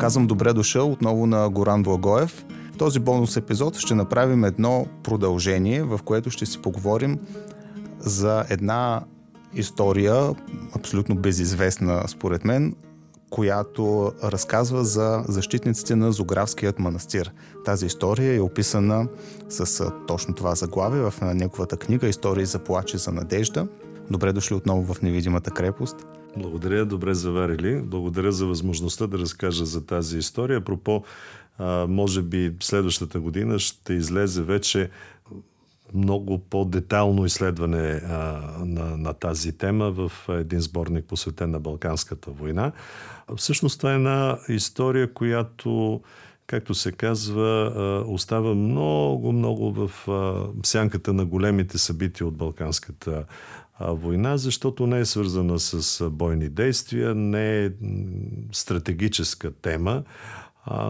Казвам добре дошъл отново на Горан Благоев. В този бонус епизод ще направим едно продължение, в което ще си поговорим за една история, абсолютно безизвестна според мен, която разказва за защитниците на Зографският манастир. Тази история е описана с точно това заглавие в неговата книга Истории за плач и за надежда. Добре дошли отново в невидимата крепост. Благодаря, добре заварили. Благодаря за възможността да разкажа за тази история. Апропо, може би следващата година ще излезе вече много по-детално изследване а, на, на тази тема в един сборник посветен на Балканската война. Всъщност това е една история, която както се казва, остава много, много в сянката на големите събития от Балканската война, защото не е свързана с бойни действия, не е стратегическа тема,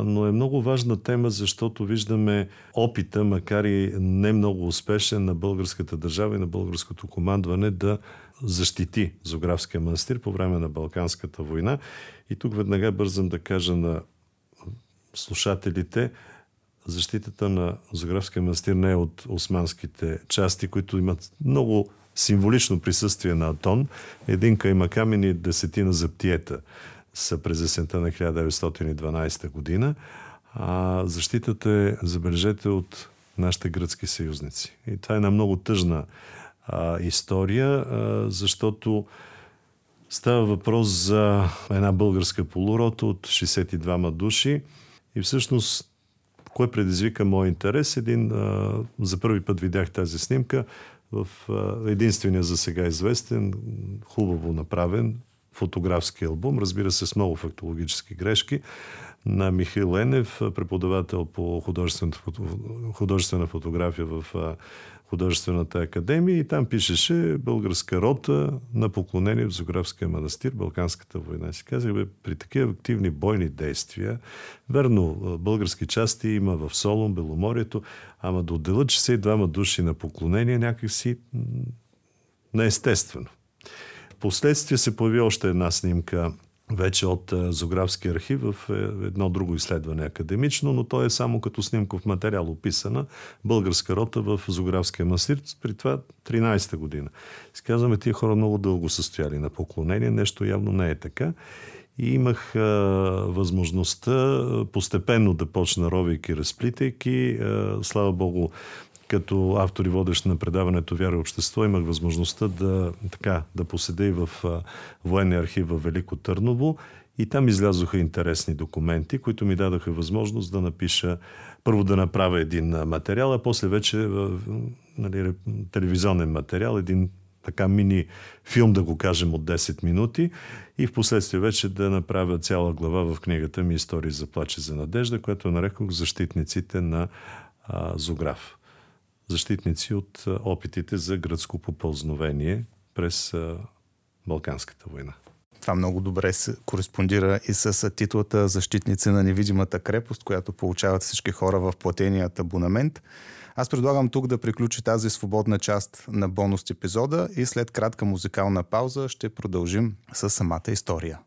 но е много важна тема, защото виждаме опита, макар и не много успешен на българската държава и на българското командване да защити Зографския манастир по време на Балканската война. И тук веднага бързам да кажа на слушателите, защитата на Зографския манастир не е от османските части, които имат много символично присъствие на Атон. Един каймакамен и десетина заптиета са през есента на 1912 година. А защитата е, забележете, от нашите гръцки съюзници. И това е една много тъжна а, история, а, защото става въпрос за една българска полурота от 62 души. И всъщност, кое предизвика мой интерес? Един, а, за първи път видях тази снимка в а, единствения за сега известен, хубаво направен фотографски албум, разбира се с много фактологически грешки, на Михаил Енев, преподавател по художествена фотография в художествената академия и там пишеше българска рота на поклонение в Зографския манастир, Балканската война. Си казах, бе, при такива активни бойни действия, верно, български части има в Солон, Беломорието, ама да отделят 62 души на поклонение някакси неестествено. Последствие се появи още една снимка вече от Зографски архив в е, едно друго изследване академично, но то е само като снимков материал описана българска рота в Зографския масир, при това 13-та година. Сказваме, тия хора много дълго са стояли на поклонение, нещо явно не е така. И имах а, възможността постепенно да почна ровейки, разплитайки. А, слава Богу, като автор и водещ на предаването Вяра и общество имах възможността да, така, да поседа и в военния архив в Велико Търново. И там излязоха интересни документи, които ми дадаха възможност да напиша, първо да направя един материал, а после вече нали, телевизионен материал, един така мини филм, да го кажем, от 10 минути. И в последствие вече да направя цяла глава в книгата ми Истории за плаче за надежда, която нарекох защитниците на а, Зограф защитници от опитите за гръцко попълзновение през Балканската война. Това много добре се кореспондира и с титлата Защитници на невидимата крепост, която получават всички хора в платеният абонамент. Аз предлагам тук да приключи тази свободна част на бонус епизода и след кратка музикална пауза ще продължим с самата история.